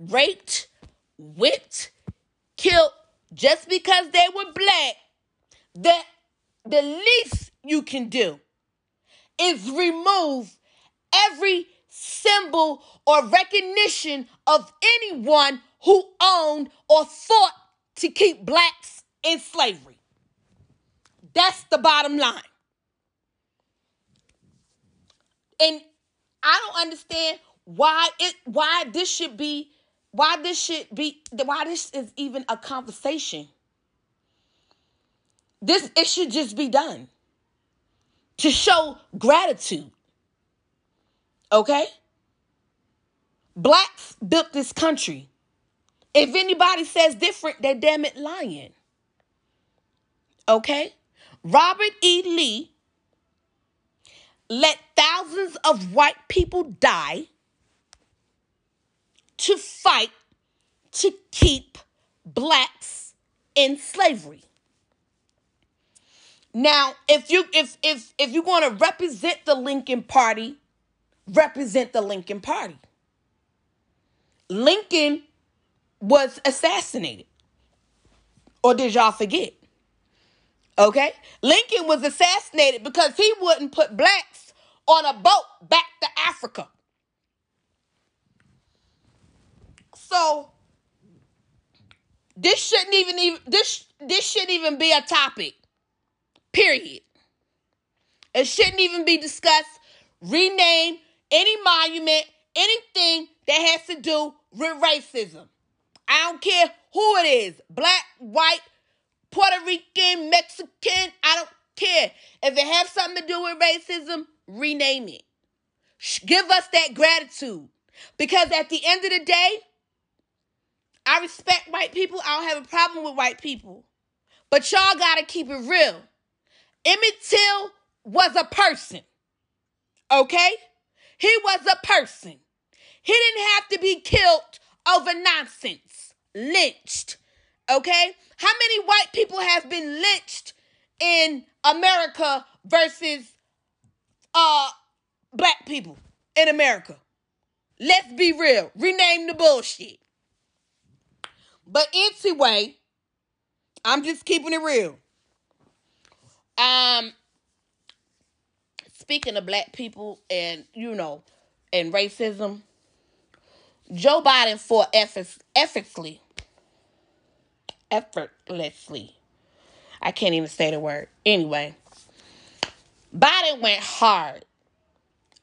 raped, whipped, killed. Just because they were black, that the least you can do is remove every symbol or recognition of anyone who owned or fought to keep blacks in slavery. That's the bottom line. And I don't understand why it why this should be why this should be why this is even a conversation. This it should just be done to show gratitude. Okay? Blacks built this country. If anybody says different, they're damn it lying. Okay? Robert E. Lee let thousands of white people die to fight to keep blacks in slavery. Now, if you if if if you want to represent the Lincoln Party, represent the Lincoln Party. Lincoln was assassinated. Or did y'all forget? Okay? Lincoln was assassinated because he wouldn't put blacks on a boat back to Africa. So this shouldn't even even this this shouldn't even be a topic. Period. It shouldn't even be discussed. Rename any monument, anything that has to do with racism. I don't care who it is black, white, Puerto Rican, Mexican. I don't care. If it has something to do with racism, rename it. Give us that gratitude. Because at the end of the day, I respect white people. I don't have a problem with white people. But y'all got to keep it real. Emmett Till was a person. Okay? He was a person. He didn't have to be killed over nonsense, lynched. Okay? How many white people have been lynched in America versus uh black people in America? Let's be real. Rename the bullshit. But anyway, I'm just keeping it real. Um, speaking of black people and you know, and racism, Joe Biden fought effortlessly, effortlessly. I can't even say the word. Anyway, Biden went hard,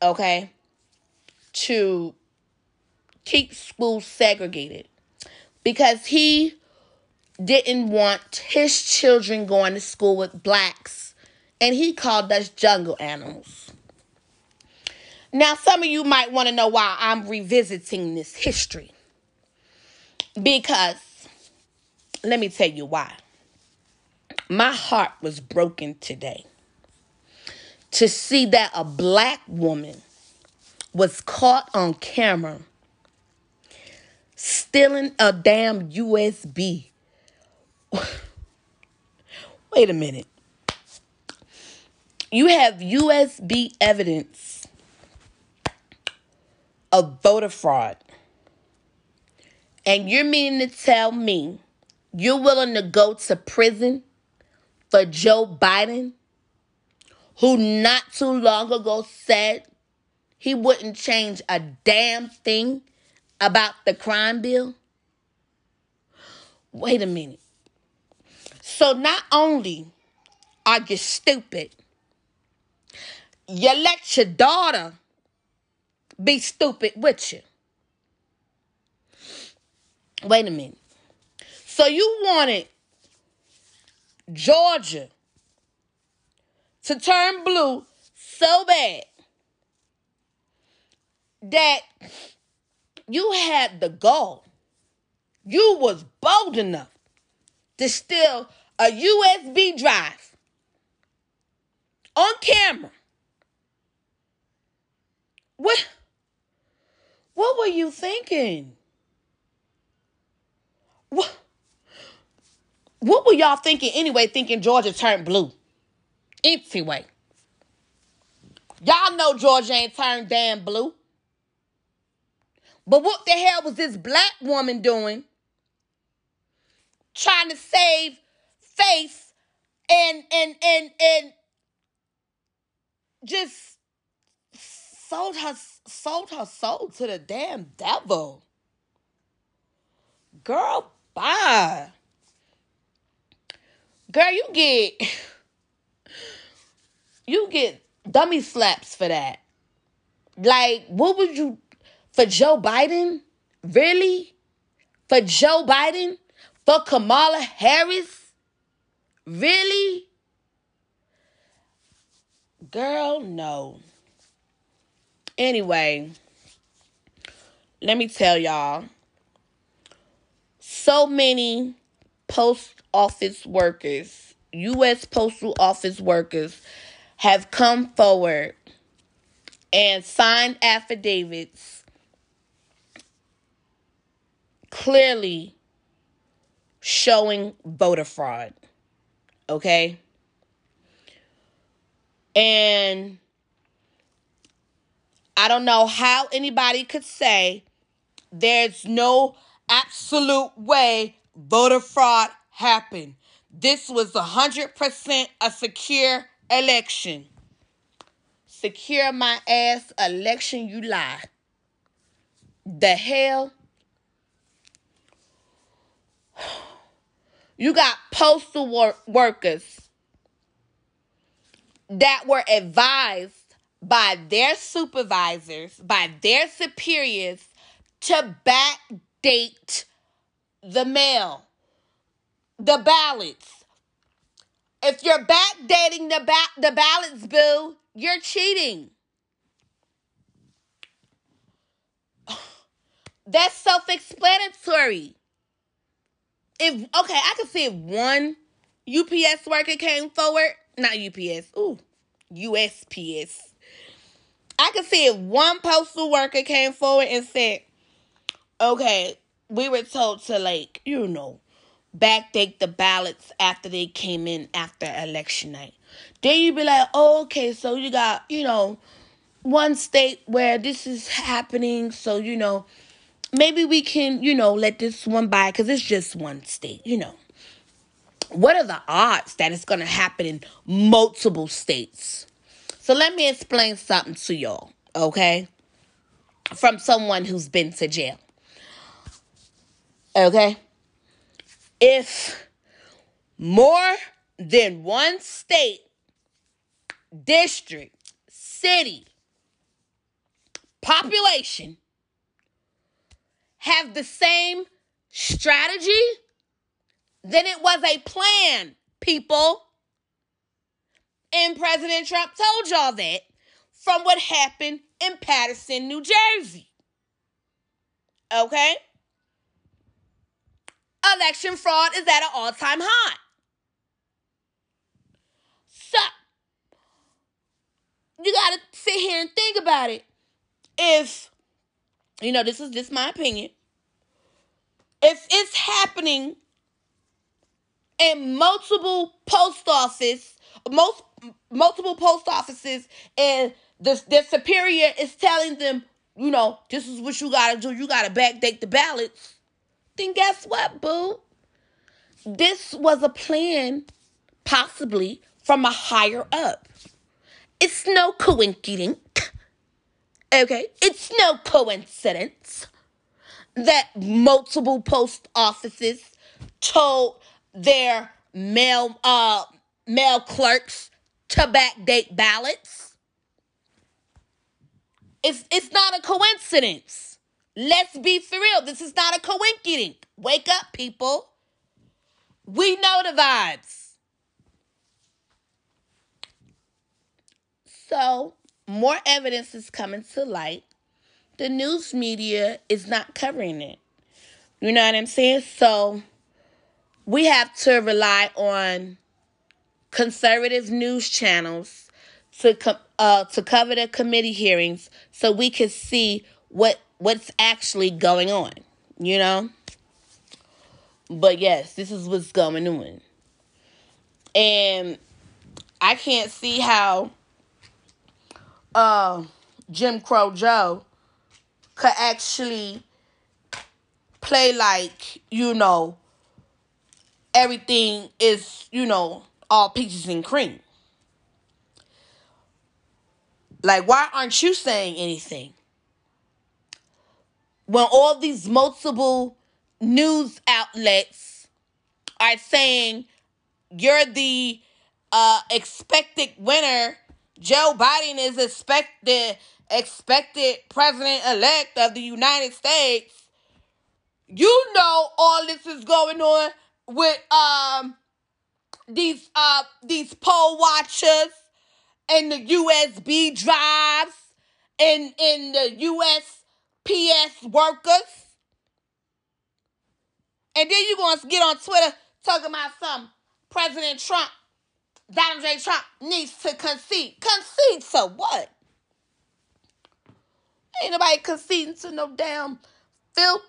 okay, to keep schools segregated because he didn't want his children going to school with blacks, and he called us jungle animals. Now, some of you might want to know why I'm revisiting this history. Because, let me tell you why. My heart was broken today to see that a black woman was caught on camera stealing a damn USB. Wait a minute. You have USB evidence of voter fraud. And you're meaning to tell me you're willing to go to prison for Joe Biden, who not too long ago said he wouldn't change a damn thing about the crime bill? Wait a minute. So not only are you stupid, you let your daughter be stupid with you. Wait a minute. So you wanted Georgia to turn blue so bad that you had the gall. You was bold enough to steal a USB drive on camera. What what were you thinking? What what were y'all thinking anyway, thinking Georgia turned blue? Anyway. Y'all know Georgia ain't turned damn blue. But what the hell was this black woman doing? Trying to save face and and and and just sold her sold her soul to the damn devil. Girl, bye. Girl, you get you get dummy slaps for that. Like, what would you for Joe Biden? Really? For Joe Biden? For Kamala Harris? Really? Girl, no. Anyway, let me tell y'all. So many post office workers, U.S. Postal Office workers, have come forward and signed affidavits clearly showing voter fraud. Okay? And I don't know how anybody could say there's no absolute way voter fraud happened. This was 100% a secure election. Secure my ass election, you lie. The hell? You got postal wor- workers that were advised by their supervisors, by their superiors, to backdate the mail, the ballots. If you're backdating the ba- the ballots, boo, you're cheating. That's self-explanatory. If okay, I can see if one UPS worker came forward, not UPS, ooh, USPS. I can see if one postal worker came forward and said, okay, we were told to like, you know, backdate the ballots after they came in after election night. Then you'd be like, oh, okay, so you got, you know, one state where this is happening, so you know, maybe we can, you know, let this one by because it's just one state, you know. What are the odds that it's to happen in multiple states? So let me explain something to y'all, okay? From someone who's been to jail. Okay? If more than one state, district, city, population have the same strategy, then it was a plan, people. And President Trump told y'all that from what happened in Paterson, New Jersey. Okay? Election fraud is at an all time high. So, you got to sit here and think about it. If, you know, this is just my opinion. If it's happening in multiple post offices, most multiple post offices, and the their superior is telling them, you know, this is what you gotta do. You gotta backdate the ballots. Then guess what, boo? This was a plan, possibly from a higher up. It's no coincidence. Okay, it's no coincidence that multiple post offices told their mail uh mail clerks to backdate ballots. It's it's not a coincidence. Let's be for real. This is not a coincidence. Wake up, people. We know the vibes. So, more evidence is coming to light. The news media is not covering it. You know what I'm saying? So, we have to rely on conservative news channels to co- uh, to cover the committee hearings so we can see what what's actually going on, you know? But yes, this is what's going on. And I can't see how uh, Jim Crow Joe could actually play like, you know, everything is, you know, all peaches and cream. Like, why aren't you saying anything? When all these multiple news outlets are saying you're the uh, expected winner, Joe Biden is expected expected president elect of the United States. You know all this is going on with um these uh these poll watchers and the USB drives and in the USPS workers. And then you're going to get on Twitter talking about some President Trump, Donald J. Trump needs to concede. Concede to what? Ain't nobody conceding to no damn filth.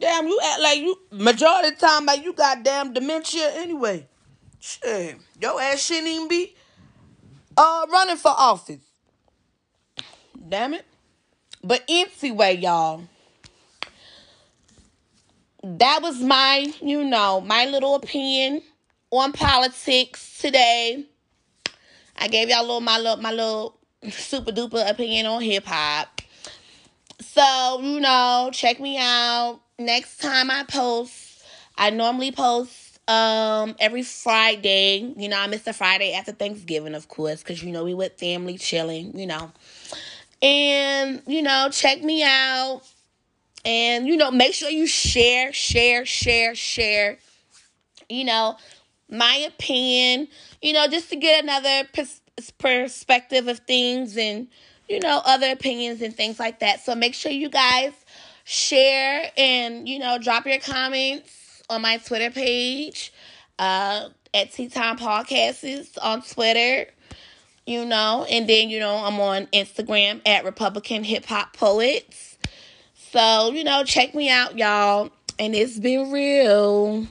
Damn, you act like you majority of the time like you got damn dementia anyway. Shit, your ass shouldn't even be uh running for office. Damn it. But anyway, y'all. That was my, you know, my little opinion on politics today. I gave y'all a little my little my little super duper opinion on hip hop. So, you know, check me out. Next time I post, I normally post um every Friday. You know, I miss the Friday after Thanksgiving, of course, because you know we with family chilling, you know. And, you know, check me out. And, you know, make sure you share, share, share, share. You know, my opinion, you know, just to get another pers- perspective of things and, you know, other opinions and things like that. So make sure you guys share and, you know, drop your comments on my Twitter page uh, at Tea Time Podcasts on Twitter you know, and then, you know, I'm on Instagram at Republican Hip Hop Poets. So, you know, check me out, y'all. And it's been real.